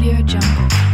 Audio Jungle.